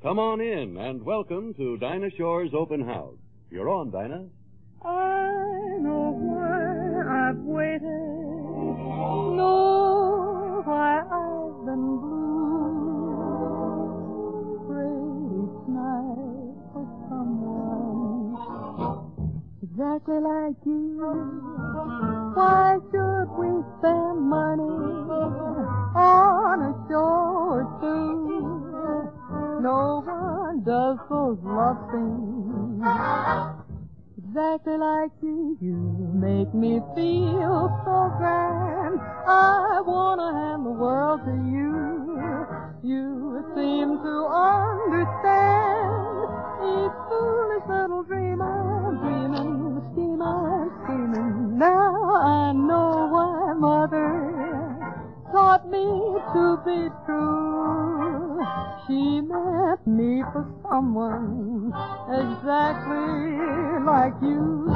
Come on in and welcome to Dinah Shore's open house. You're on, Dinah. I know why I've waited. Know why I've been blue. Prayed each night for someone exactly like you. Why should we spend money on a show or two? No one does those love things exactly like you. You make me feel so grand. I wanna hand the world to you. You seem to understand each foolish little dream I'm dreaming, scheme I'm scheming. Now I know why mother taught me to be true. She meant me for someone exactly like you.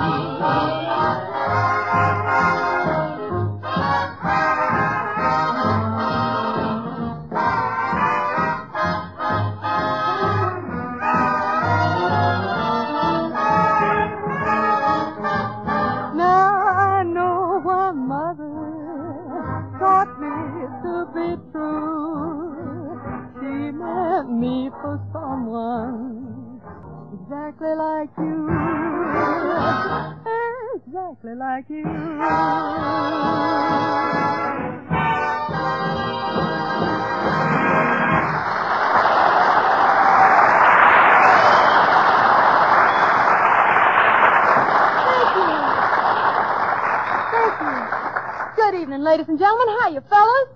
Like you. Good evening, ladies and gentlemen. How you fellas?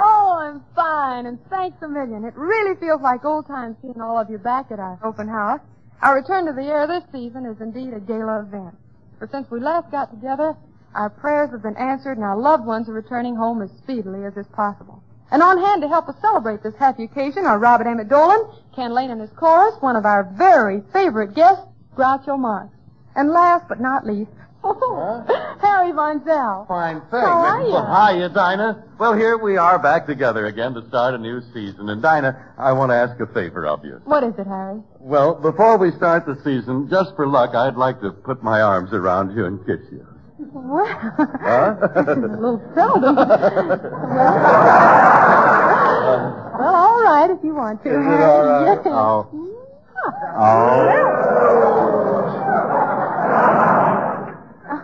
Oh, I'm fine, and thanks a million. It really feels like old times seeing all of you back at our open house. Our return to the air this season is indeed a gala event. For since we last got together, our prayers have been answered and our loved ones are returning home as speedily as is possible. And on hand to help us celebrate this happy occasion are Robert Emmett Dolan, Ken Lane and his chorus, one of our very favorite guests, Groucho Marx. And last but not least, Harry Von Zell. Fine thing. How are you? Well, hiya, Dinah. Well, here we are back together again to start a new season. And Dinah, I want to ask a favor of you. What is it, Harry? Well, before we start the season, just for luck, I'd like to put my arms around you and kiss you. Well, Huh? a little seldom. well, well, all right if you want to. Is it all right? Yes. Oh. Oh,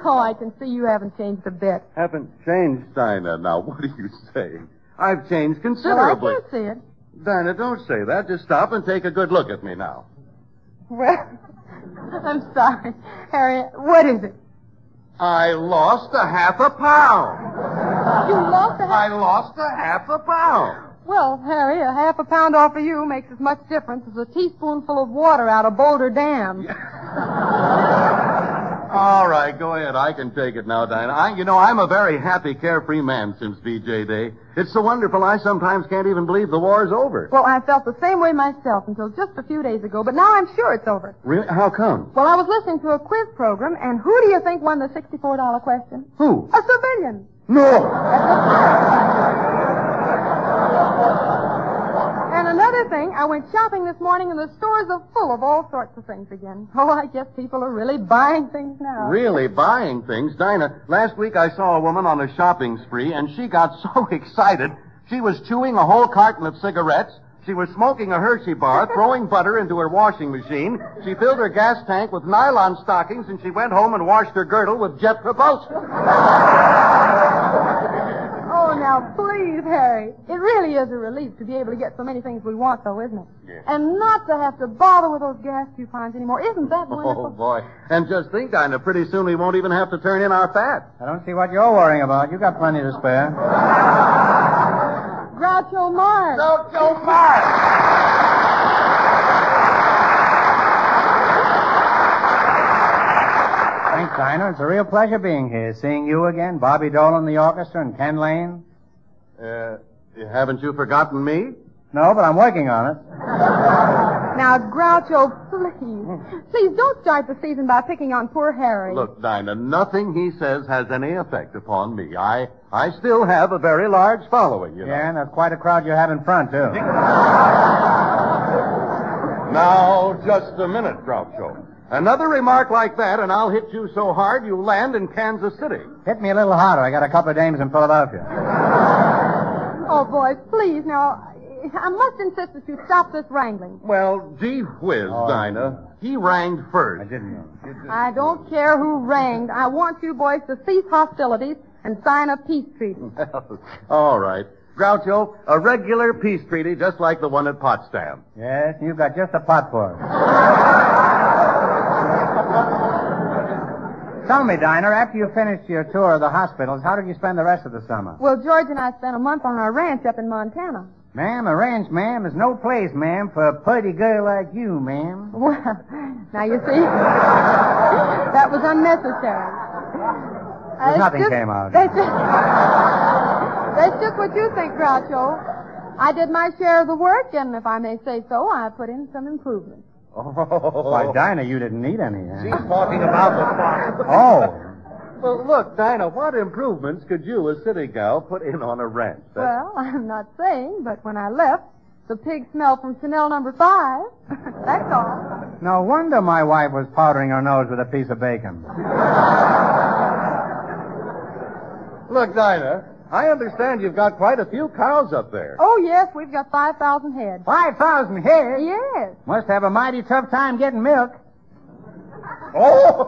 Oh, I can see you haven't changed a bit. Haven't changed, Dinah. Now, what are you saying? I've changed Well, I considerably. can't see it. Dinah, don't say that. Just stop and take a good look at me now. Well, I'm sorry. Harry, what is it? I lost a half a pound. You lost a I half... lost a half a pound. Well, Harry, a half a pound off of you makes as much difference as a teaspoonful of water out of Boulder Dam. All right, go ahead. I can take it now, Dinah. I, you know, I'm a very happy, carefree man since VJ Day. It's so wonderful I sometimes can't even believe the war's over. Well, I felt the same way myself until just a few days ago, but now I'm sure it's over. Really? How come? Well, I was listening to a quiz program, and who do you think won the $64 question? Who? A civilian. No. And another thing, I went shopping this morning, and the stores are full of all sorts of things again. Oh, I guess people are really buying things now. Really buying things, Dinah. Last week I saw a woman on a shopping spree, and she got so excited. She was chewing a whole carton of cigarettes. She was smoking a Hershey bar, throwing butter into her washing machine. She filled her gas tank with nylon stockings, and she went home and washed her girdle with jet propulsion. Oh, now, please, Harry. It really is a relief to be able to get so many things we want, though, isn't it? Yes. And not to have to bother with those gas coupons anymore. Isn't that oh, wonderful? Oh, boy. And just think, Dinah, pretty soon we won't even have to turn in our fat. I don't see what you're worrying about. You've got plenty to spare. Groucho Marx. No, Joe Thanks, Dinah. It's a real pleasure being here, seeing you again, Bobby Dolan, the orchestra, and Ken Lane. Uh, haven't you forgotten me? No, but I'm working on it. Now, Groucho, please. Please don't start the season by picking on poor Harry. Look, Dinah, nothing he says has any effect upon me. I, I still have a very large following, you know. Yeah, and that's quite a crowd you have in front, too. Now, just a minute, Groucho. Another remark like that, and I'll hit you so hard you'll land in Kansas City. Hit me a little harder. I got a couple of dames in Philadelphia. Oh, boys, please, now, I must insist that you stop this wrangling. Well, gee whiz, Oh. Dinah. He rang first. I didn't know. I don't care who rang. I want you boys to cease hostilities and sign a peace treaty. All right. Groucho, a regular peace treaty just like the one at Potsdam. Yes, you've got just a pot for it. Tell me, Dinah, after you finished your tour of the hospitals, how did you spend the rest of the summer? Well, George and I spent a month on our ranch up in Montana. Ma'am, a ranch, ma'am, is no place, ma'am, for a pretty girl like you, ma'am. Well, now you see, that was unnecessary. Nothing just- came out. That's just, that's just what you think, Groucho. I did my share of the work, and if I may say so, I put in some improvements. Why, oh. Dinah, you didn't need any. huh? She's talking about the farm. Oh. Well, look, Dinah, what improvements could you, a city gal, put in on a ranch? That- Well, I'm not saying, but when I left, the pig smell from Chanel number five. that's all. No wonder my wife was powdering her nose with a piece of bacon. Look, Dinah, I understand you've got quite a few cows up there. Oh, yes, we've got 5,000 head. Five thousand head? Yes. Must have a mighty tough time getting milk. Oh!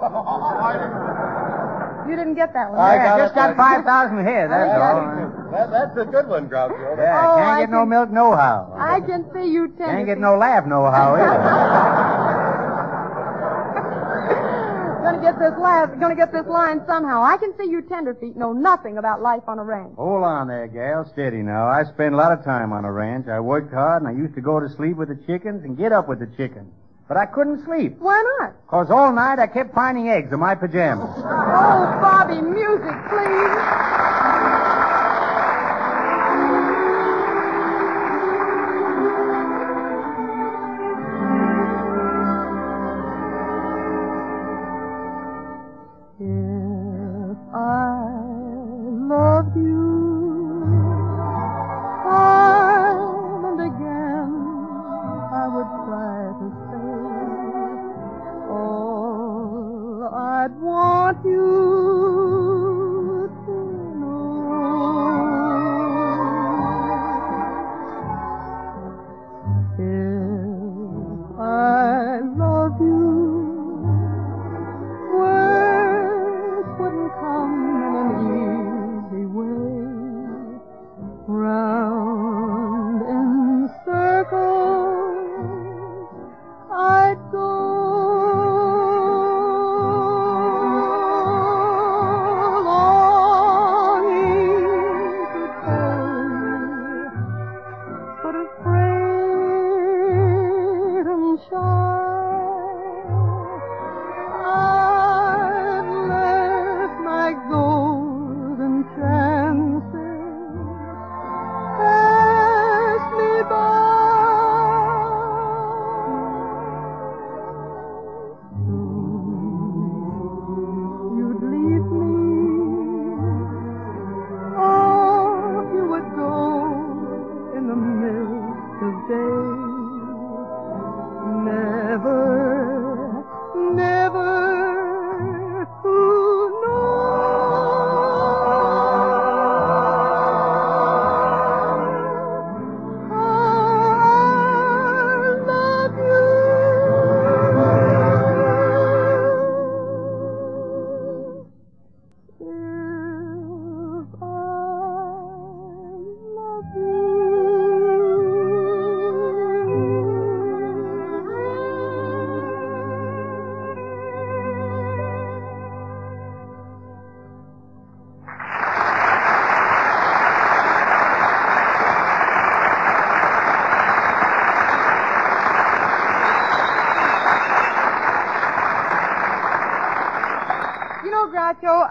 You didn't get that one. I got just got five thousand head, that's I all. that, that's a good one, Groucho. Yeah, Oh, can't I get no milk nohow. I can see you tender. Can't get no laugh nohow either. Gonna get this laugh, gonna get this line somehow. I can see you tenderfeet know nothing about life on a ranch. Hold on there, gal. Steady now. I spent a lot of time on a ranch. I worked hard and I used to go to sleep with the chickens and get up with the chickens. But I couldn't sleep. Why not? Cause all night I kept finding eggs in my pajamas. Oh, Bobby, music, please. Loved you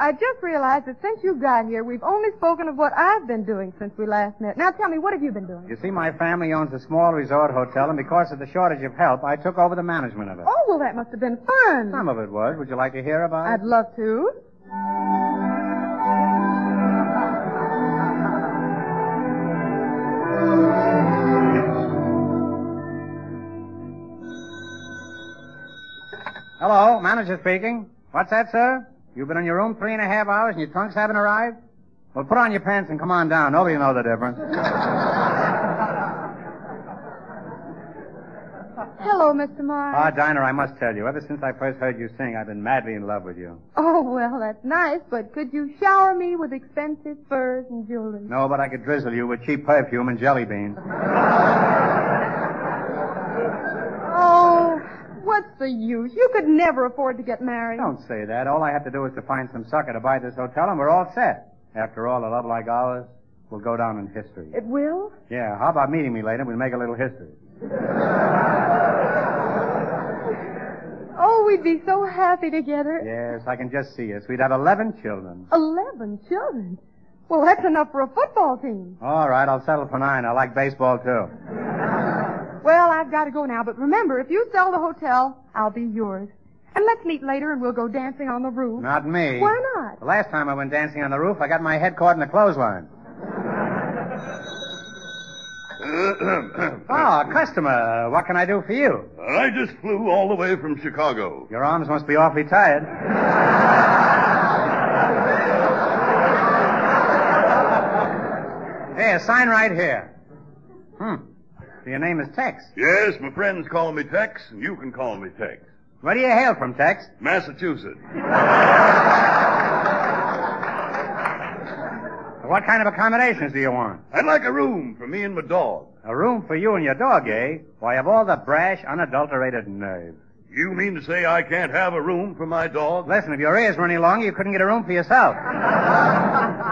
I just realized that since you've gotten here, we've only spoken of what I've been doing since we last met. Now tell me, what have you been doing? You see, my family owns a small resort hotel, and because of the shortage of help, I took over the management of it. Oh, well, that must have been fun. Some of it was. Would you like to hear about it? I'd love to. Hello, manager speaking. What's that, sir? You've been in your room three and a half hours and your trunks haven't arrived? Well, put on your pants and come on down. Nobody will know the difference. Hello, Mr. Morris. Ah, Dinah, I must tell you, ever since I first heard you sing, I've been madly in love with you. Oh, well, that's nice, but could you shower me with expensive furs and jewelry? No, but I could drizzle you with cheap perfume and jelly beans. Oh, what's the use? You could never afford to get married. Don't say that. All I have to do is to find some sucker to buy this hotel, and we're all set. After all, a love like ours will go down in history. It will? Yeah, how about meeting me later? We'll make a little history. Oh, we'd be so happy together. Yes, I can just see us. We'd have 11 children. Eleven children. Well, that's enough for a football team. All right, I'll settle for nine. I like baseball, too. Well, I've got to go now, but remember, if you sell the hotel, I'll be yours. And let's meet later and we'll go dancing on the roof. Not me. Why not? The last time I went dancing on the roof, I got my head caught in the clothesline. Oh, ah, a customer. What can I do for you? I just flew all the way from Chicago. Your arms must be awfully tired. Here, sign right here. Hmm. So your name is Tex. Yes, my friends call me Tex, and you can call me Tex. Where do you hail from, Tex? Massachusetts. What kind of accommodations do you want? I'd like a room for me and my dog. A room for you and your dog, eh? Why, of all the brash, unadulterated nerve. You mean to say I can't have a room for my dog? Listen, if your ears were any longer, you couldn't get a room for yourself.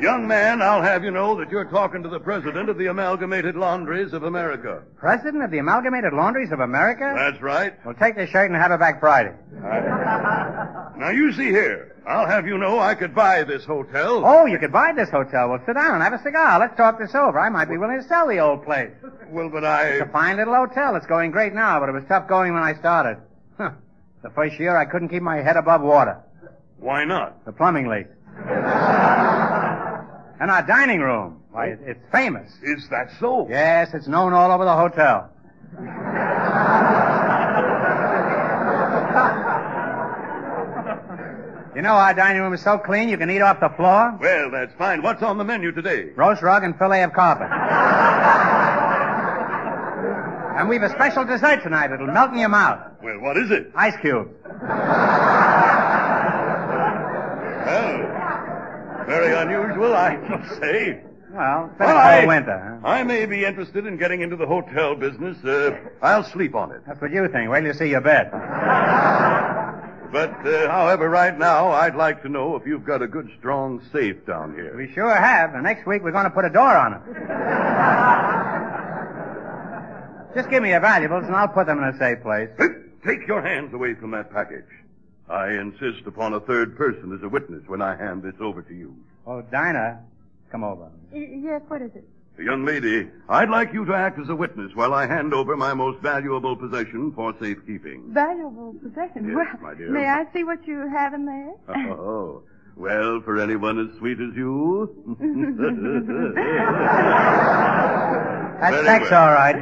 Young man, I'll have you know that you're talking to the president of the Amalgamated Laundries of America. President of the Amalgamated Laundries of America? That's right. Well, take this shirt and have it back Friday. Now you see here, I'll have you know I could buy this hotel. Oh, you could buy this hotel. Well, sit down and have a cigar. Let's talk this over. I might be willing to sell the old place. Well, but I... It's a fine little hotel. It's going great now, but it was tough going when I started. Huh. The first year I couldn't keep my head above water. Why not? The plumbing leak. and our dining room. Why, it- it's famous. Is that so? Yes, it's known all over the hotel. you know our dining room is so clean you can eat off the floor. Well, that's fine. What's on the menu today? Roast rug and fillet of carpet. and we've a special dessert tonight. It'll melt in your mouth. Well, what is it? Ice cube. Well, very unusual, I must say. Well, Well, I- winter. Huh? I may be interested in getting into the hotel business. Uh, I'll sleep on it. That's what you think. Wait till you see your bed. But, uh, however, right now, I'd like to know if you've got a good, strong safe down here. We sure have. And next week we're going to put a door on it. Just give me your valuables and I'll put them in a safe place. Take your hands away from that package. I insist upon a third person as a witness when I hand this over to you. Oh, Dinah, come over. Y- yes, what is it? Young lady, I'd like you to act as a witness while I hand over my most valuable possession for safekeeping. Valuable possession. Yes, well, my dear. may I see what you have in there? Oh, well, for anyone as sweet as you. That's Very sex, well. all right.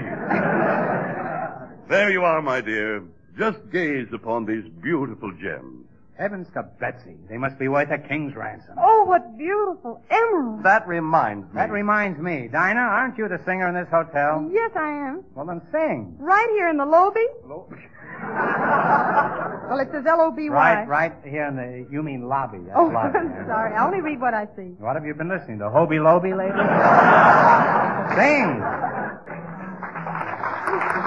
there you are, my dear. Just gaze upon these beautiful gems. Heavens to Betsy. They must be worth a king's ransom. oh, what beautiful emeralds. That reminds me. That reminds me. Dinah, aren't you the singer in this hotel? Yes, I am. Well, then sing. Right here in the lobby. Well, it says L-O-B-Y. Right, right here in the, you mean lobby. That's Oh, lobby. I'm sorry. I only read what I see. What have you been listening to? Hobby Lobby lately? Sing!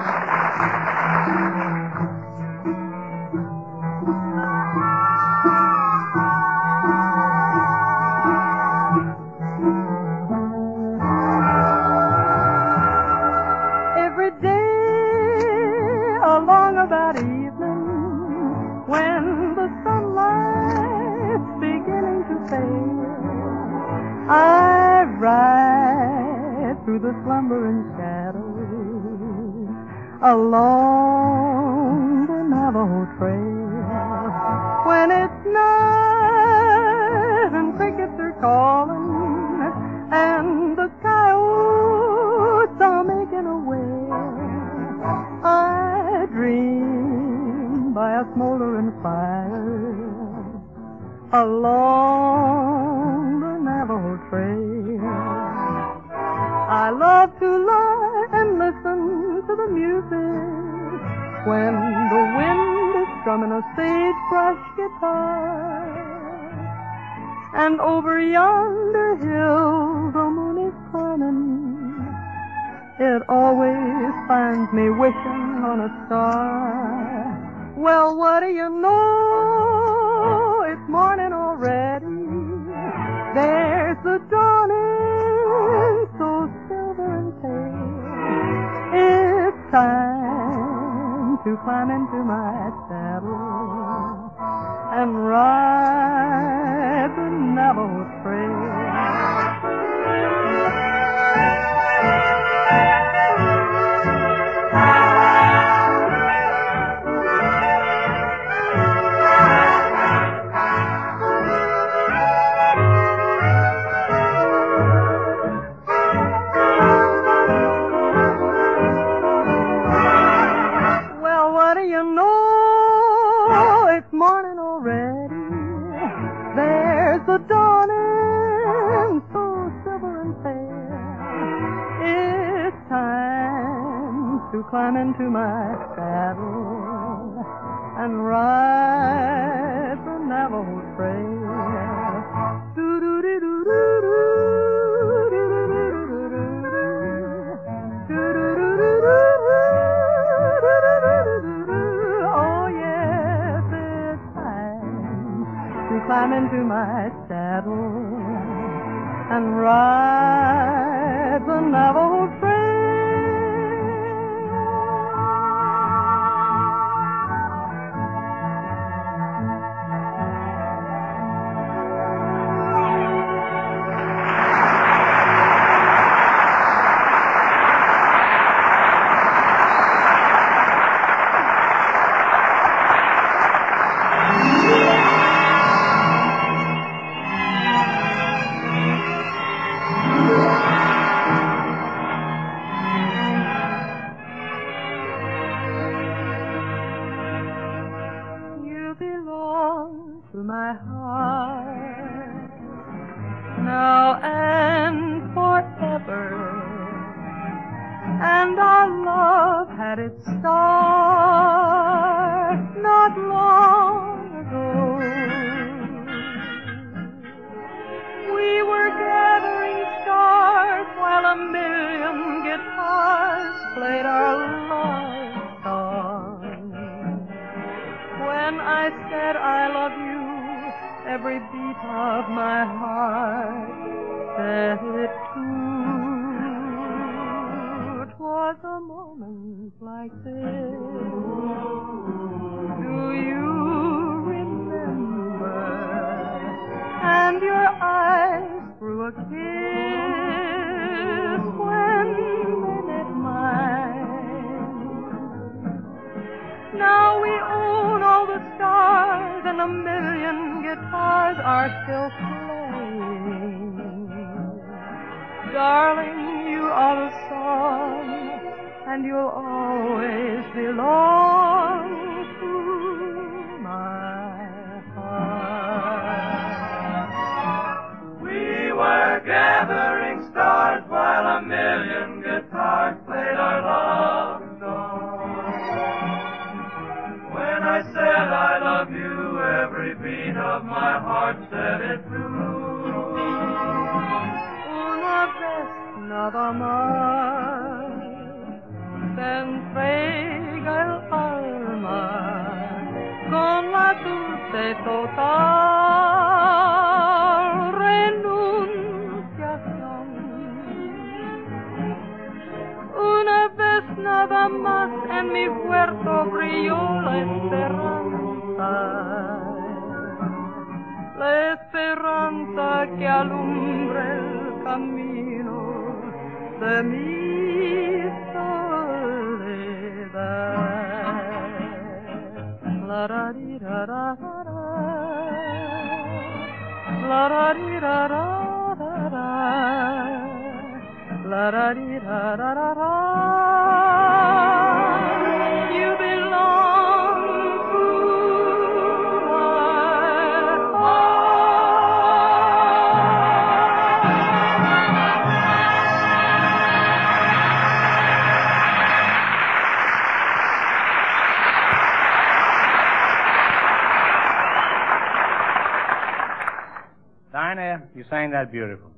slumbering shadows along the Navajo Trail. When it's night and crickets are calling and the coyotes are making a way, I dream by a smoldering fire along And over yonder hill the moon is climbing. It always finds me wishing on a star. Well, what do you know? It's morning already. There's the dawning, so silver and pale. It's time to climb into my saddle and ride the Navajo Trail. Climb into my saddle and ride heart now and forever. And our love had its start not long ago. We were gathering stars while a million guitars played our love song. When I said I love you, every beat of my heart said it too. 'Twas a moment like this. Do you remember? And your eyes threw a kiss when they met mine. Now we own all the stars a million guitars are still playing. Darling, you are the song and you'll always belong to my heart. We were gathering stars while a million of my heart said it too. Una vez nada más se entrega el alma con la dulce total renunciación. Una vez nada más en mi huerto brilló la esperanza. La esperanza que alumbre el camino de. La. La ra. You sang that beautiful.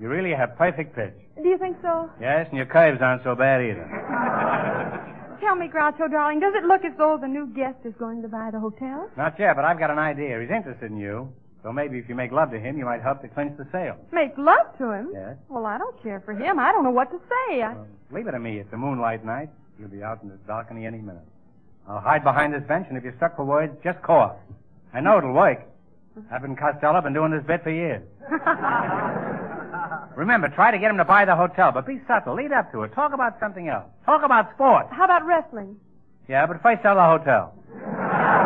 You really have perfect pitch. Do you think so? Yes, and your curves aren't so bad either. Tell me, Groucho, darling, does it look as though the new guest is going to buy the hotel? Not yet, but I've got an idea. He's interested in you. So maybe if you make love to him, you might help to clinch the sale. Make love to him? Yes. Well, I don't care for him. I don't know what to say. I... Well, leave it to me. It's a moonlight night. You'll be out in the balcony any minute. I'll hide behind this bench, and if you're stuck for words, just cough. I know it'll work. I've been Costello, been doing this bit for years. Remember, try to get him to buy the hotel, but be subtle. Lead up to it. Talk about something else. Talk about sports. How about wrestling? Yeah, but first sell the hotel.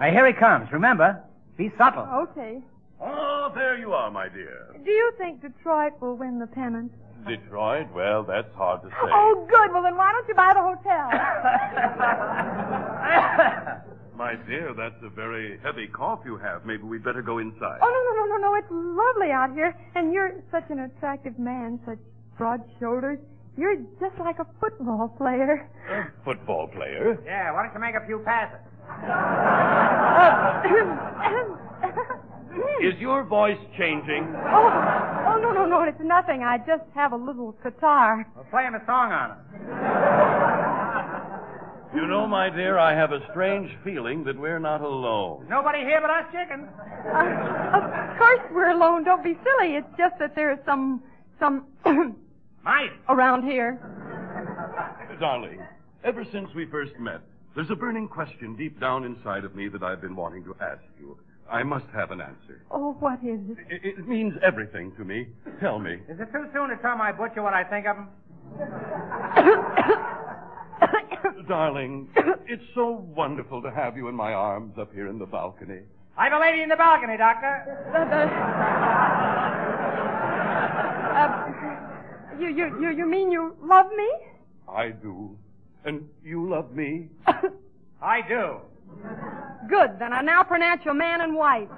Hey, here he comes. Remember, be subtle. Okay. Oh, there you are, my dear. Do you think Detroit will win the pennant? Detroit? Well, that's hard to say. Oh, good. Well, then why don't you buy the hotel? My dear, that's a very heavy cough you have. Maybe we'd better go inside. oh, no, no, no, no, no. It's lovely out here. And you're such an attractive man, such broad shoulders. You're just like a football player. A football player? Yeah, why don't you make a few passes? Is your voice changing? oh, oh, no, no, no. It's nothing. I just have a little guitar. Well, play him a song on it. You know, my dear, I have a strange feeling that we're not alone. Nobody here but us chickens. Uh, of course we're alone. Don't be silly. It's just that there's some, some Mice. around here. Darling, ever since we first met, there's a burning question deep down inside of me that I've been wanting to ask you. I must have an answer. Oh, what is it? It, it means everything to me. Tell me. Is it too soon to tell my butcher what I think of him? Darling, it's so wonderful to have you in my arms up here in the balcony. I'm a lady in the balcony, Doctor. Uh, you, you, you, you mean you love me? I do. And you love me? I do. Good. Then I now pronounce you man and wife.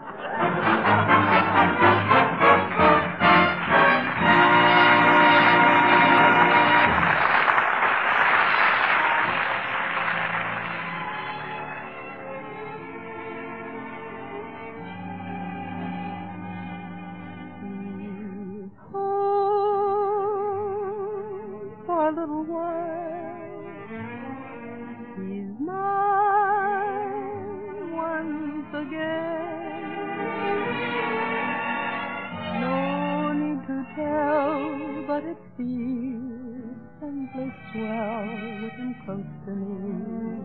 But it feels endless with him close to me,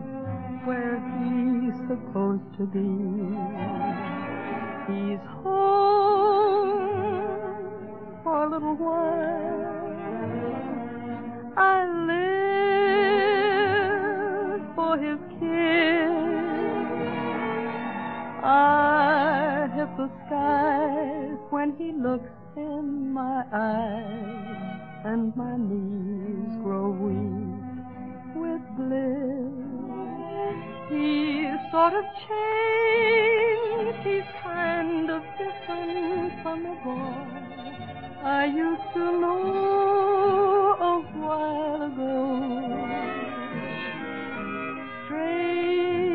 where he's supposed to be. He's home for a little while. I live for his kiss. I hit the skies when he looks in my eyes, and my knees grow weak with bliss. He's sort of changed. He's kind of different from the boy I used to know a while ago. Strange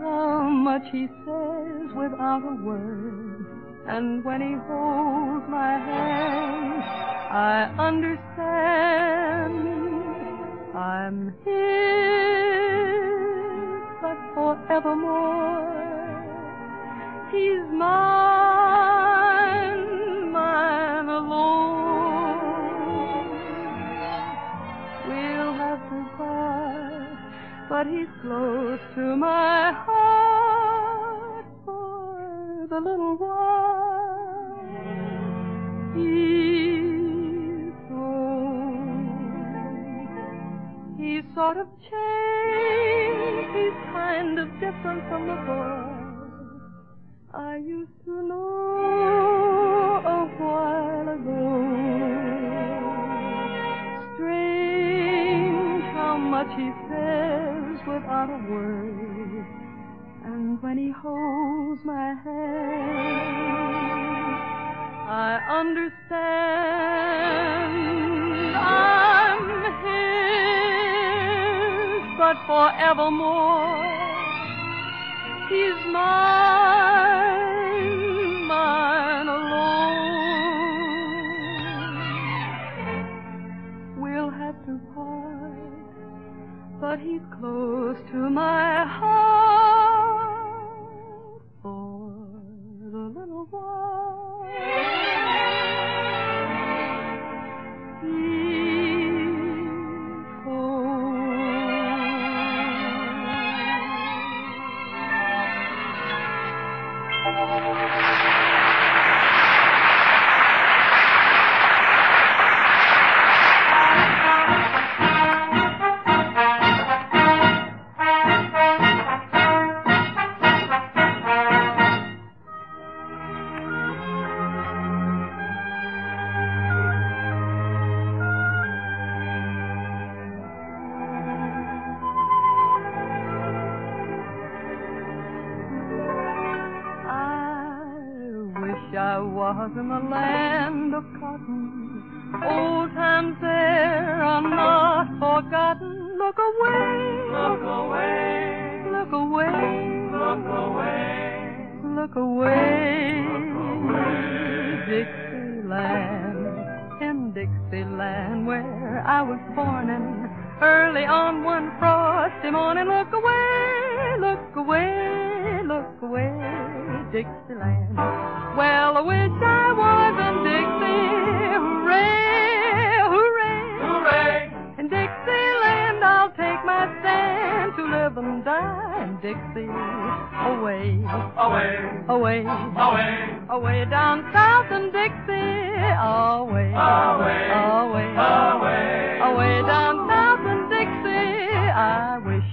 how much he says without a word. And when he holds my hand, I understand I'm his, but forevermore. He's mine, mine alone. We'll have to part, but he's close to my heart for the little Sort of changed. He's kind of different from the boy I used to know a while ago. Strange how much he says without a word. And when he holds my hand, I understand forevermore. He's mine, mine alone. We'll have to part, but he's close to my heart on one frosty morning. Look away, look away, look away, Dixieland. Well, I wish I was in Dixie. Hooray, hooray, Hooray! in Dixieland, I'll take my stand to live and die in Dixie. Away, Away, away, away, away down south in Dixie. Away, Away. away, away. away down south in Dixie.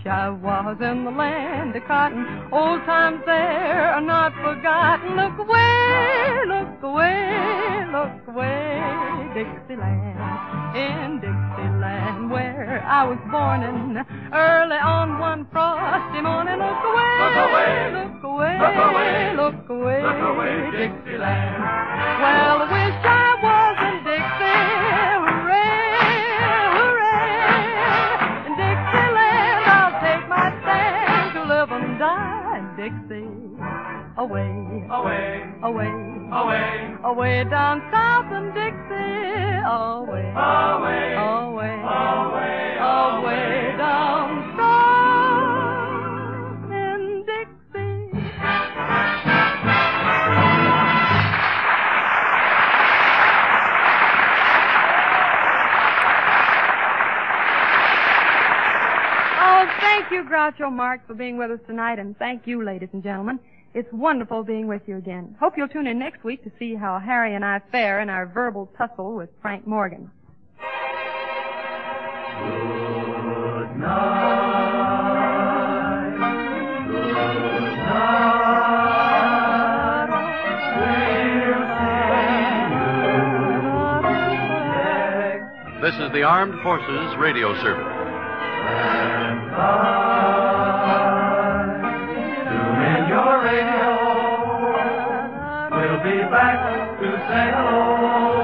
I was in the land of cotton. Old times there are not forgotten. Look away, look away, look away, Dixieland. In Dixieland, where I was born and early on one frosty morning. Look away, Look away. look away, Look away. look away, Look away, Dixieland. Well, I wish I away, away, away, down south in Dixie. Away, away, away, away, away down south in Dixie. Oh, thank you, Groucho Marx, for being with us tonight, and thank you, ladies and gentlemen. It's wonderful being with you again. Hope you'll tune in next week to see how Harry and I fare in our verbal tussle with Frank Morgan. Good night. Good night. We'll see you next This is the Armed Forces Radio Service. Be back to say hello